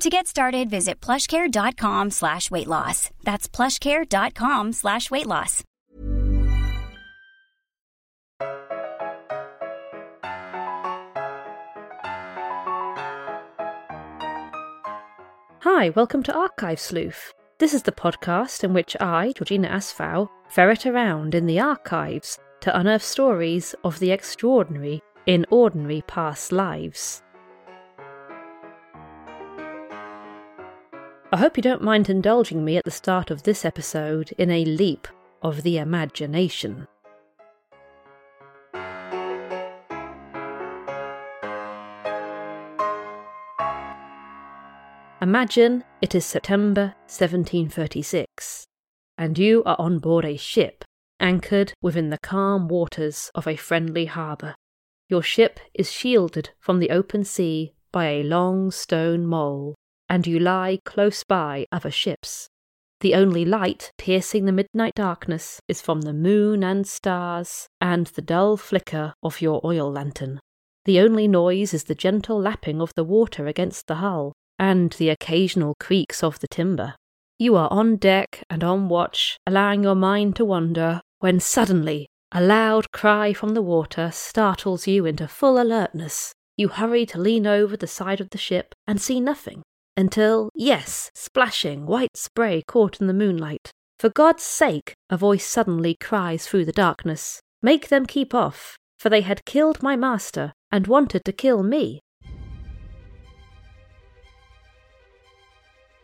To get started, visit plushcare.com slash weight loss. That's plushcare.com slash weight loss. Hi, welcome to Archive Sleuth. This is the podcast in which I, Georgina Asfow, ferret around in the archives to unearth stories of the extraordinary in ordinary past lives. I hope you don't mind indulging me at the start of this episode in a leap of the imagination. Imagine it is September 1736, and you are on board a ship anchored within the calm waters of a friendly harbour. Your ship is shielded from the open sea by a long stone mole, and you lie close by other ships. The only light piercing the midnight darkness is from the moon and stars and the dull flicker of your oil lantern. The only noise is the gentle lapping of the water against the hull and the occasional creaks of the timber. You are on deck and on watch, allowing your mind to wander, when suddenly a loud cry from the water startles you into full alertness. You hurry to lean over the side of the ship and see nothing until, yes, splashing white spray caught in the moonlight. For God's sake, a voice suddenly cries through the darkness. Make them keep off, for they had killed my master and wanted to kill me.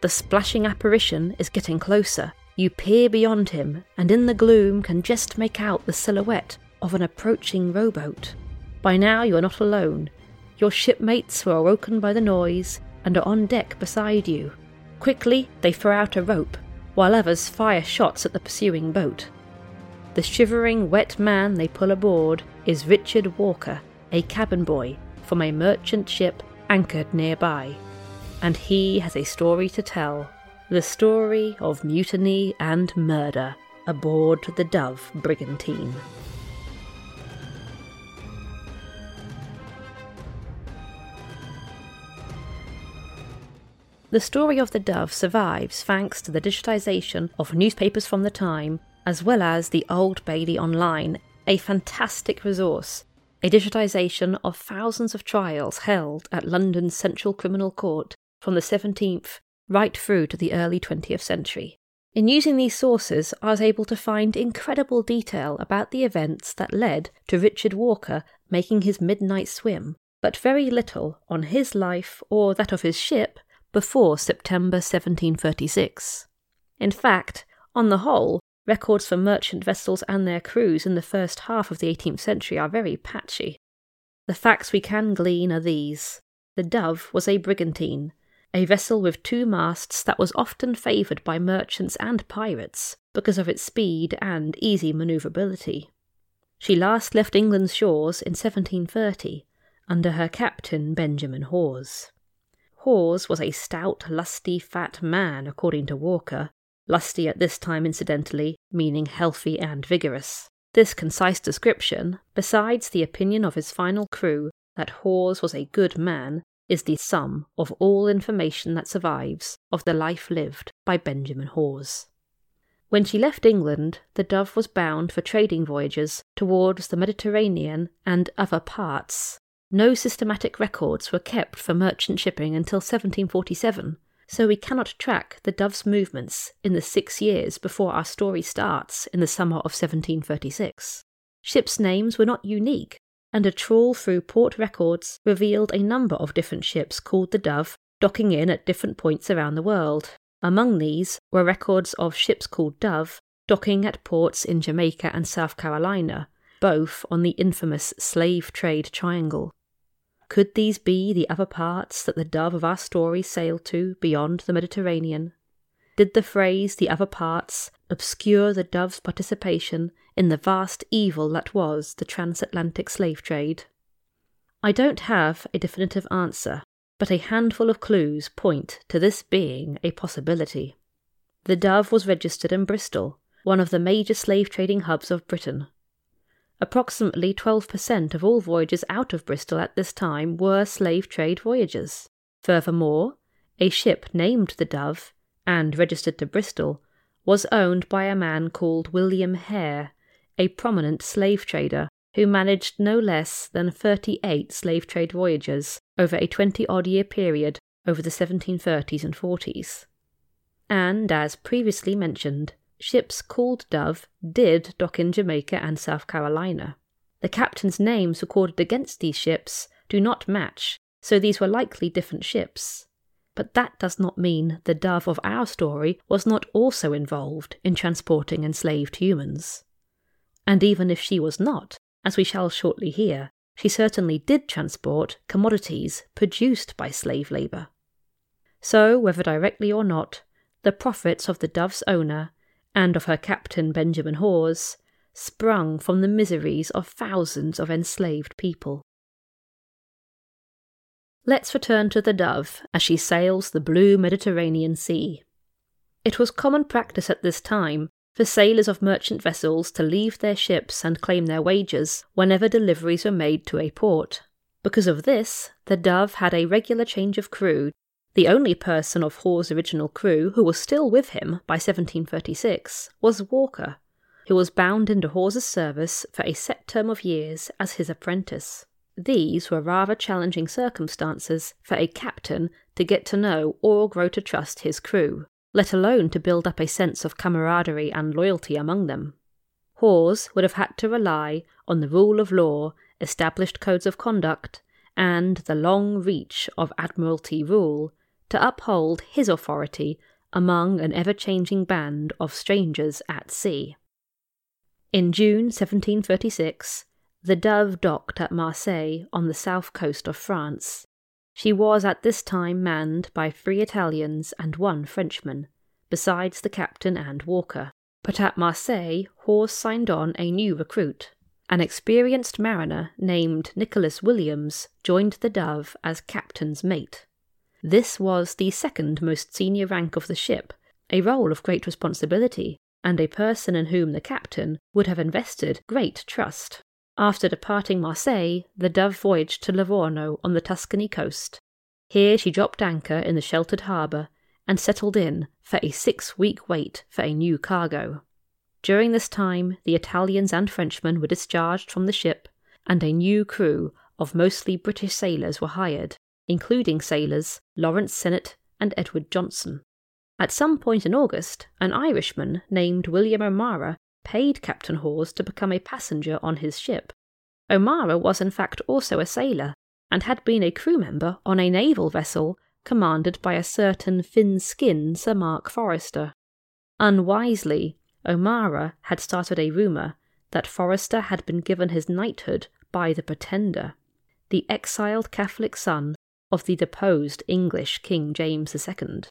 The splashing apparition is getting closer. You peer beyond him, and in the gloom can just make out the silhouette of an approaching rowboat. By now you are not alone. Your shipmates were awoken by the noise and are on deck beside you. Quickly they throw out a rope, while others fire shots at the pursuing boat. The shivering, wet man they pull aboard is Richard Walker, a cabin boy from a merchant ship anchored nearby. And he has a story to tell the story of mutiny and murder aboard the Dove brigantine. The story of the Dove survives thanks to the digitisation of newspapers from the time, as well as the Old Bailey Online, a fantastic resource, a digitisation of thousands of trials held at London's Central Criminal Court from the 17th right through to the early 20th century. In using these sources, I was able to find incredible detail about the events that led to Richard Walker making his midnight swim, but very little on his life or that of his ship before September 1736. In fact, on the whole, records for merchant vessels and their crews in the first half of the 18th century are very patchy. The facts we can glean are these The Dove was a brigantine, a vessel with two masts that was often favoured by merchants and pirates because of its speed and easy manoeuvrability. She last left England's shores in 1730 under her captain Benjamin Hawes. Hawes was a stout, lusty, fat man, according to Walker. Lusty at this time, incidentally, meaning healthy and vigorous. This concise description, besides the opinion of his final crew that Hawes was a good man, is the sum of all information that survives of the life lived by Benjamin Hawes. When she left England, the Dove was bound for trading voyages towards the Mediterranean and other parts. No systematic records were kept for merchant shipping until 1747, so we cannot track the Dove's movements in the six years before our story starts in the summer of 1736. Ships' names were not unique, and a trawl through port records revealed a number of different ships called the Dove docking in at different points around the world. Among these were records of ships called Dove docking at ports in Jamaica and South Carolina, both on the infamous slave trade triangle. Could these be the other parts that the dove of our story sailed to beyond the Mediterranean? Did the phrase the other parts obscure the dove's participation in the vast evil that was the transatlantic slave trade? I don't have a definitive answer, but a handful of clues point to this being a possibility. The Dove was registered in Bristol, one of the major slave trading hubs of Britain, Approximately 12% of all voyages out of Bristol at this time were slave trade voyages. Furthermore, a ship named the Dove, and registered to Bristol, was owned by a man called William Hare, a prominent slave trader who managed no less than 38 slave trade voyages over a 20 odd year period over the 1730s and 40s. And, as previously mentioned, ships called Dove did dock in Jamaica and South Carolina. The captain's names recorded against these ships do not match, so these were likely different ships. But that does not mean the Dove of our story was not also involved in transporting enslaved humans. And even if she was not, as we shall shortly hear, she certainly did transport commodities produced by slave labour. So, whether directly or not, the profits of the Dove's owner and of her captain Benjamin Hawes, sprung from the miseries of thousands of enslaved people. Let's return to the Dove as she sails the blue Mediterranean Sea. It was common practice at this time for sailors of merchant vessels to leave their ships and claim their wages whenever deliveries were made to a port. Because of this, the Dove had a regular change of crew the only person of Hawes' original crew who was still with him by 1736 was Walker, who was bound into Hawes' service for a set term of years as his apprentice. These were rather challenging circumstances for a captain to get to know or grow to trust his crew, let alone to build up a sense of camaraderie and loyalty among them. Hawes would have had to rely on the rule of law, established codes of conduct, and the long reach of Admiralty rule to uphold his authority among an ever changing band of strangers at sea. In June 1736, the Dove docked at Marseille on the south coast of France. She was at this time manned by three Italians and one Frenchman, besides the captain and Walker. But at Marseille, Hawes signed on a new recruit. An experienced mariner named Nicholas Williams joined the Dove as captain's mate. This was the second most senior rank of the ship, a role of great responsibility, and a person in whom the captain would have invested great trust. After departing Marseille, the Dove voyaged to Livorno on the Tuscany coast. Here she dropped anchor in the sheltered harbour and settled in for a six week wait for a new cargo. During this time, the Italians and Frenchmen were discharged from the ship, and a new crew of mostly British sailors were hired including sailors Lawrence Sinnett and Edward Johnson. At some point in August, an Irishman named William O'Mara paid Captain Hawes to become a passenger on his ship. O'Mara was in fact also a sailor, and had been a crew member on a naval vessel commanded by a certain thin skinned Sir Mark Forrester. Unwisely, O'Mara had started a rumour that Forrester had been given his knighthood by the Pretender, the exiled Catholic son of the deposed English King James II.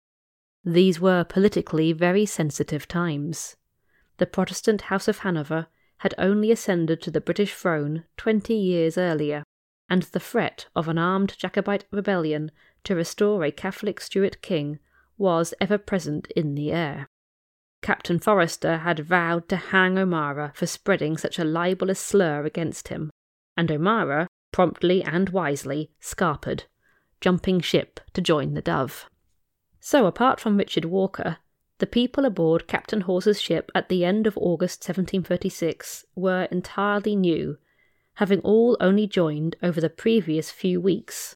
These were politically very sensitive times. The Protestant House of Hanover had only ascended to the British throne twenty years earlier, and the threat of an armed Jacobite rebellion to restore a Catholic Stuart king was ever present in the air. Captain Forrester had vowed to hang O'Mara for spreading such a libelous slur against him, and O'Mara, promptly and wisely, scarpered jumping ship to join the Dove. So, apart from Richard Walker, The people aboard Captain Hawes's ship at the end of August 1736 were entirely new, having all only joined over the previous few weeks.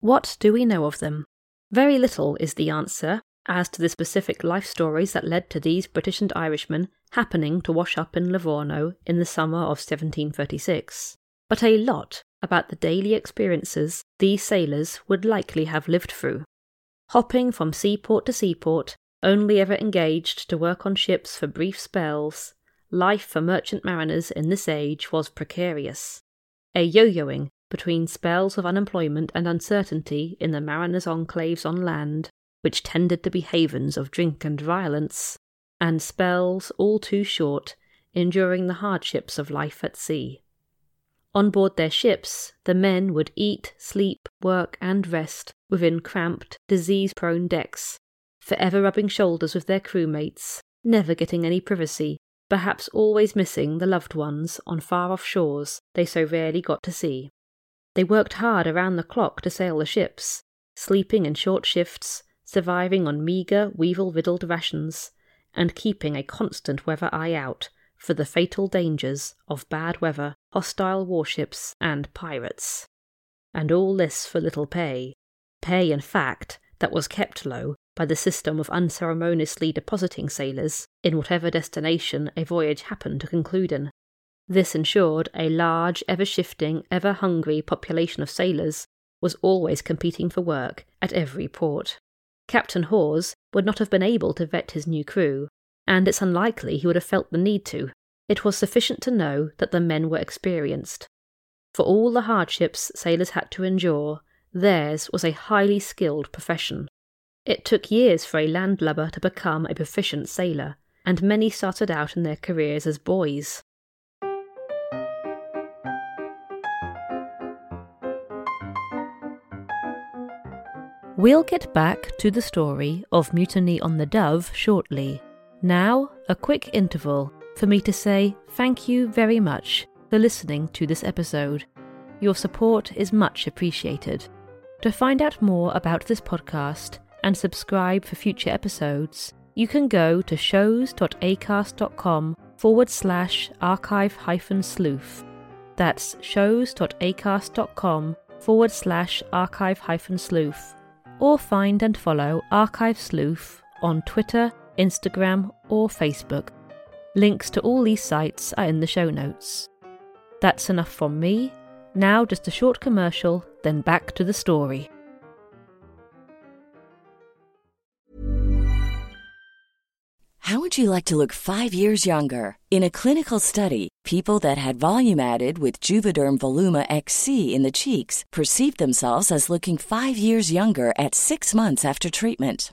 What do we know of them? Very little is the answer as to the specific life stories that led to these British and Irishmen happening to wash up in Livorno in the summer of 1736, but a lot about the daily experiences these sailors would likely have lived through. Hopping from seaport to seaport, only ever engaged to work on ships for brief spells, life for merchant mariners in this age was precarious. A yo yoing between spells of unemployment and uncertainty in the mariners' enclaves on land, which tended to be havens of drink and violence, and spells all too short, enduring the hardships of life at sea. On board their ships, the men would eat, sleep, work, and rest within cramped, disease prone decks, forever rubbing shoulders with their crewmates, never getting any privacy, perhaps always missing the loved ones on far off shores they so rarely got to see. They worked hard around the clock to sail the ships, sleeping in short shifts, surviving on meagre, weevil riddled rations, and keeping a constant weather eye out for the fatal dangers of bad weather, hostile warships, and pirates. And all this for little pay. Pay, in fact, that was kept low by the system of unceremoniously depositing sailors in whatever destination a voyage happened to conclude in. This ensured a large, ever shifting, ever hungry population of sailors was always competing for work at every port. Captain Hawes would not have been able to vet his new crew, and it's unlikely he would have felt the need to. It was sufficient to know that the men were experienced. For all the hardships sailors had to endure, theirs was a highly skilled profession. It took years for a landlubber to become a proficient sailor, and many started out in their careers as boys. We'll get back to the story of Mutiny on the Dove shortly. Now, a quick interval for me to say thank you very much for listening to this episode. Your support is much appreciated. To find out more about this podcast and subscribe for future episodes, you can go to shows.acast.com forward slash archive hyphen sleuth. That's shows.acast.com forward slash archive hyphen sleuth. Or find and follow Archive Sleuth on Twitter, Instagram, or Facebook. Links to all these sites are in the show notes. That's enough from me. Now, just a short commercial, then back to the story. How would you like to look five years younger? In a clinical study, people that had volume added with Juvederm Voluma XC in the cheeks perceived themselves as looking five years younger at six months after treatment.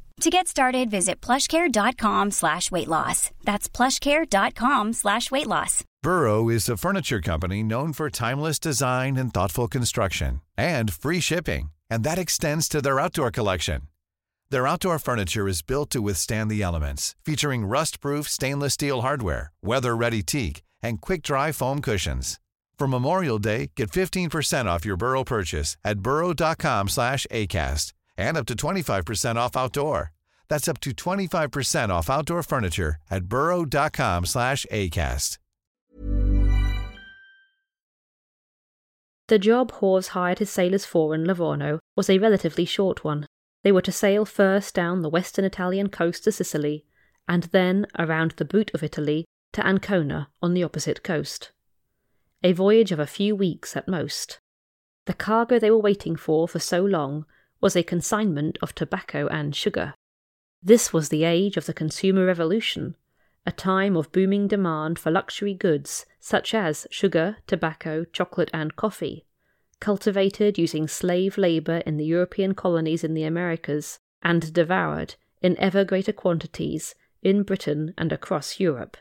To get started, visit plushcare.com slash weight loss. That's plushcare.com slash weight loss. Burrow is a furniture company known for timeless design and thoughtful construction and free shipping, and that extends to their outdoor collection. Their outdoor furniture is built to withstand the elements, featuring rust-proof stainless steel hardware, weather-ready teak, and quick-dry foam cushions. For Memorial Day, get 15% off your Burrow purchase at burrow.com slash ACAST and up to 25% off outdoor. That's up to 25% off outdoor furniture at burrow.com slash ACAST. The job Hawes hired his sailors for in Livorno was a relatively short one. They were to sail first down the western Italian coast to Sicily, and then around the boot of Italy to Ancona on the opposite coast. A voyage of a few weeks at most. The cargo they were waiting for for so long was a consignment of tobacco and sugar. This was the age of the consumer revolution, a time of booming demand for luxury goods such as sugar, tobacco, chocolate, and coffee, cultivated using slave labour in the European colonies in the Americas, and devoured in ever greater quantities in Britain and across Europe.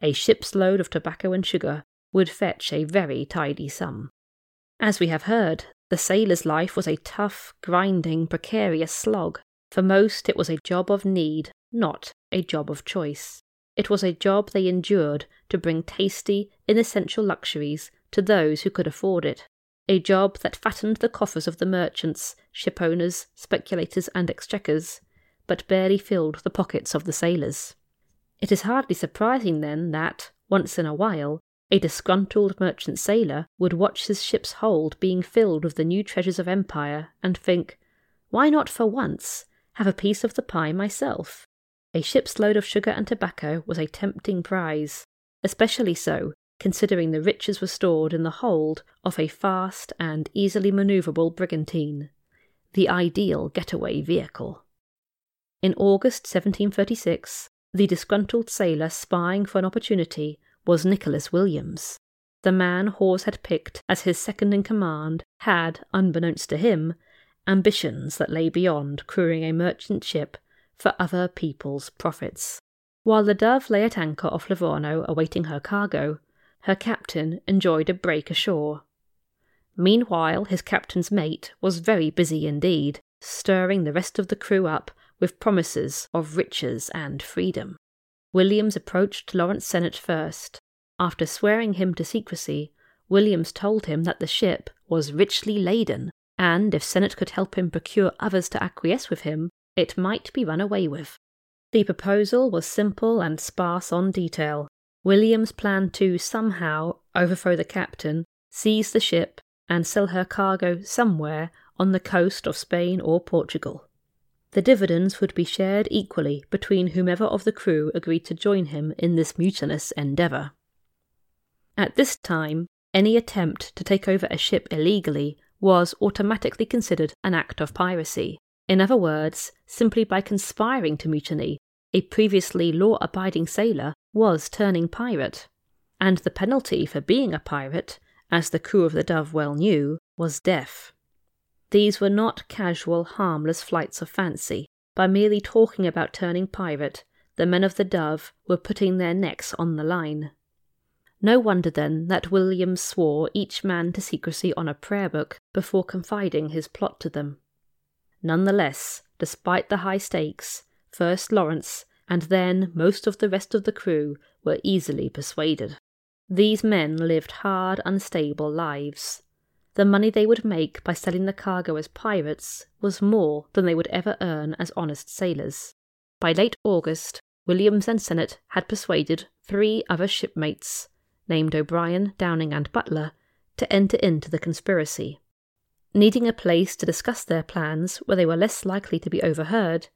A ship's load of tobacco and sugar would fetch a very tidy sum. As we have heard, the sailor's life was a tough, grinding, precarious slog. For most, it was a job of need, not a job of choice. It was a job they endured to bring tasty, inessential luxuries to those who could afford it. A job that fattened the coffers of the merchants, shipowners, speculators, and exchequers, but barely filled the pockets of the sailors. It is hardly surprising, then, that, once in a while, a disgruntled merchant sailor would watch his ship's hold being filled with the new treasures of empire and think, why not for once have a piece of the pie myself? A ship's load of sugar and tobacco was a tempting prize, especially so considering the riches were stored in the hold of a fast and easily manoeuvrable brigantine, the ideal getaway vehicle. In August 1736, the disgruntled sailor spying for an opportunity was Nicholas Williams. The man Hawes had picked as his second in command had, unbeknownst to him, ambitions that lay beyond crewing a merchant ship for other people's profits. While the Dove lay at anchor off Livorno awaiting her cargo, her captain enjoyed a break ashore. Meanwhile, his captain's mate was very busy indeed, stirring the rest of the crew up with promises of riches and freedom. Williams approached Lawrence Sennett first. After swearing him to secrecy, Williams told him that the ship was richly laden, and if Sennett could help him procure others to acquiesce with him, it might be run away with. The proposal was simple and sparse on detail. Williams planned to somehow overthrow the captain, seize the ship, and sell her cargo somewhere on the coast of Spain or Portugal. The dividends would be shared equally between whomever of the crew agreed to join him in this mutinous endeavour. At this time, any attempt to take over a ship illegally was automatically considered an act of piracy. In other words, simply by conspiring to mutiny, a previously law abiding sailor was turning pirate. And the penalty for being a pirate, as the crew of the Dove well knew, was death. These were not casual, harmless flights of fancy. By merely talking about turning pirate, the men of the Dove were putting their necks on the line. No wonder then that William swore each man to secrecy on a prayer book before confiding his plot to them. None the less, despite the high stakes, first Lawrence and then most of the rest of the crew were easily persuaded. These men lived hard, unstable lives. The money they would make by selling the cargo as pirates was more than they would ever earn as honest sailors. By late August, Williams and Sennett had persuaded three other shipmates, named O'Brien, Downing, and Butler, to enter into the conspiracy. Needing a place to discuss their plans where they were less likely to be overheard,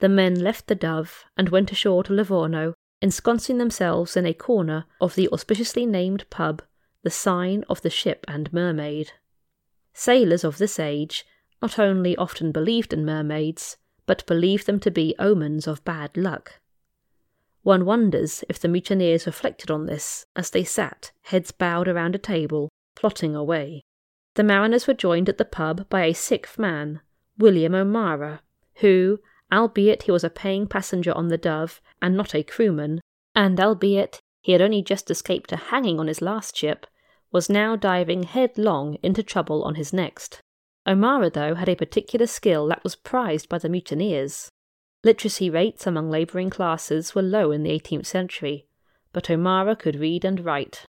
the men left the Dove and went ashore to Livorno, ensconcing themselves in a corner of the auspiciously named pub, the sign of the ship and mermaid. Sailors of this age not only often believed in mermaids, but believed them to be omens of bad luck. One wonders if the mutineers reflected on this as they sat, heads bowed around a table, plotting away. The mariners were joined at the pub by a sixth man, William O'Mara, who, albeit he was a paying passenger on the Dove and not a crewman, and albeit he had only just escaped a hanging on his last ship, was now diving headlong into trouble on his next. O'Mara, though, had a particular skill that was prized by the mutineers. Literacy rates among labouring classes were low in the 18th century, but O'Mara could read and write.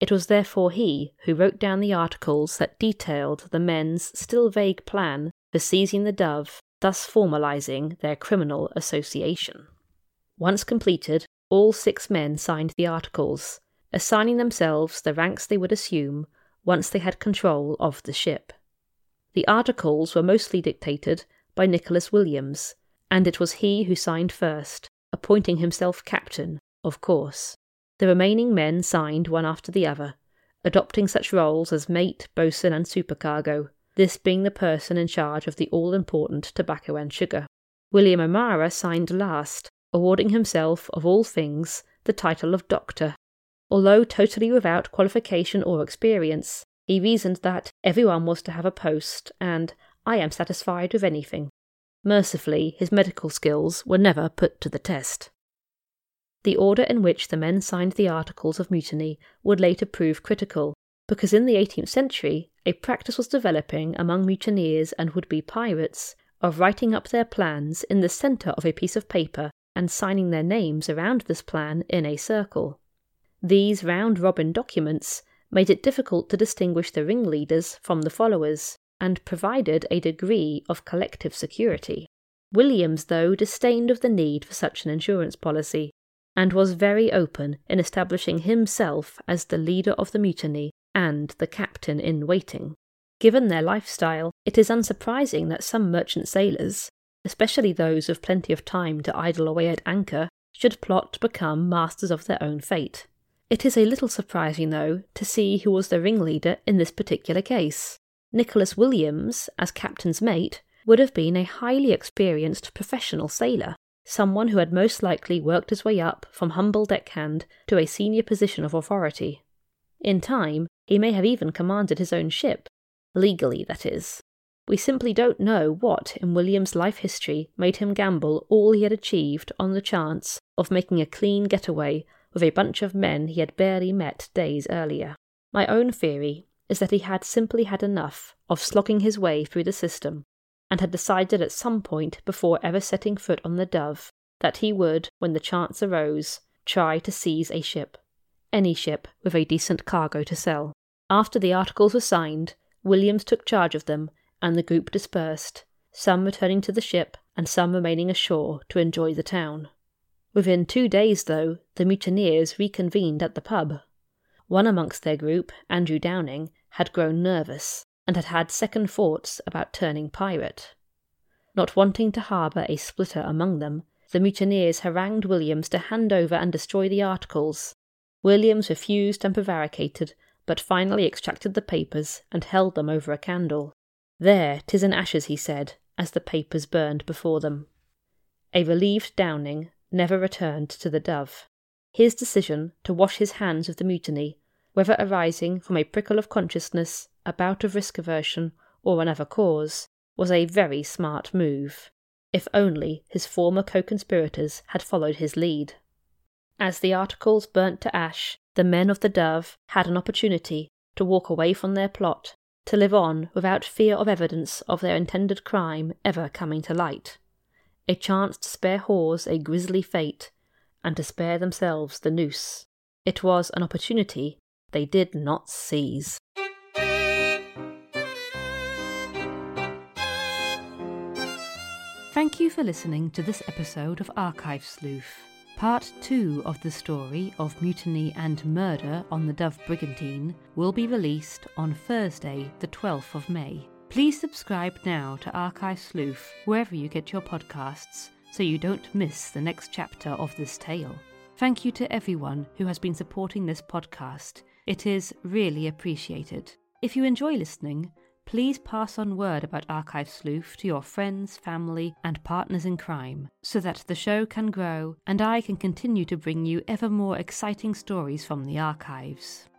It was therefore he who wrote down the articles that detailed the men's still vague plan for seizing the Dove, thus formalising their criminal association. Once completed, all six men signed the articles, assigning themselves the ranks they would assume once they had control of the ship. The articles were mostly dictated by Nicholas Williams, and it was he who signed first, appointing himself captain, of course. The remaining men signed one after the other, adopting such roles as mate, boatswain, and supercargo, this being the person in charge of the all important tobacco and sugar. William O'Mara signed last, awarding himself, of all things, the title of doctor. Although totally without qualification or experience, he reasoned that everyone was to have a post, and I am satisfied with anything. Mercifully, his medical skills were never put to the test. The order in which the men signed the articles of mutiny would later prove critical, because in the 18th century a practice was developing among mutineers and would be pirates of writing up their plans in the centre of a piece of paper and signing their names around this plan in a circle. These round robin documents made it difficult to distinguish the ringleaders from the followers, and provided a degree of collective security. Williams, though, disdained of the need for such an insurance policy, and was very open in establishing himself as the leader of the mutiny and the captain in waiting. Given their lifestyle, it is unsurprising that some merchant sailors, especially those with plenty of time to idle away at anchor, should plot to become masters of their own fate. It is a little surprising, though, to see who was the ringleader in this particular case. Nicholas Williams, as captain's mate, would have been a highly experienced professional sailor, someone who had most likely worked his way up from humble deckhand to a senior position of authority. In time, he may have even commanded his own ship, legally, that is. We simply don't know what in William's life history made him gamble all he had achieved on the chance of making a clean getaway with a bunch of men he had barely met days earlier. My own theory is that he had simply had enough of slogging his way through the system, and had decided at some point before ever setting foot on the Dove that he would, when the chance arose, try to seize a ship, any ship with a decent cargo to sell. After the articles were signed, Williams took charge of them, and the group dispersed, some returning to the ship and some remaining ashore to enjoy the town. Within two days, though, the mutineers reconvened at the pub. One amongst their group, Andrew Downing, had grown nervous, and had had second thoughts about turning pirate. Not wanting to harbour a splitter among them, the mutineers harangued Williams to hand over and destroy the articles. Williams refused and prevaricated, but finally extracted the papers and held them over a candle. There, tis in ashes, he said, as the papers burned before them. A relieved Downing never returned to the Dove. His decision to wash his hands of the mutiny, whether arising from a prickle of consciousness, a bout of risk aversion, or another cause, was a very smart move. If only his former co conspirators had followed his lead. As the articles burnt to ash, the men of the Dove had an opportunity to walk away from their plot, to live on without fear of evidence of their intended crime ever coming to light a chance to spare Hawes a grisly fate, and to spare themselves the noose. It was an opportunity they did not seize. Thank you for listening to this episode of Archive Sleuth. Part 2 of the story of mutiny and murder on the Dove Brigantine will be released on Thursday, the 12th of May. Please subscribe now to Archive Sleuth wherever you get your podcasts so you don't miss the next chapter of this tale. Thank you to everyone who has been supporting this podcast. It is really appreciated. If you enjoy listening, please pass on word about Archive Sleuth to your friends, family, and partners in crime so that the show can grow and I can continue to bring you ever more exciting stories from the archives.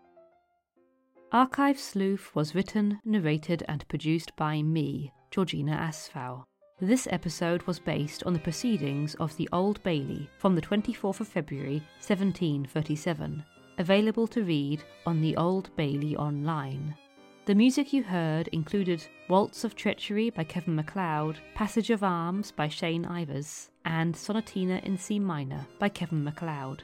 Archive Sleuth was written, narrated, and produced by me, Georgina Asfow. This episode was based on the proceedings of the Old Bailey from the 24th of February 1737, available to read on the Old Bailey Online. The music you heard included Waltz of Treachery by Kevin MacLeod, Passage of Arms by Shane Ivers, and Sonatina in C minor by Kevin MacLeod.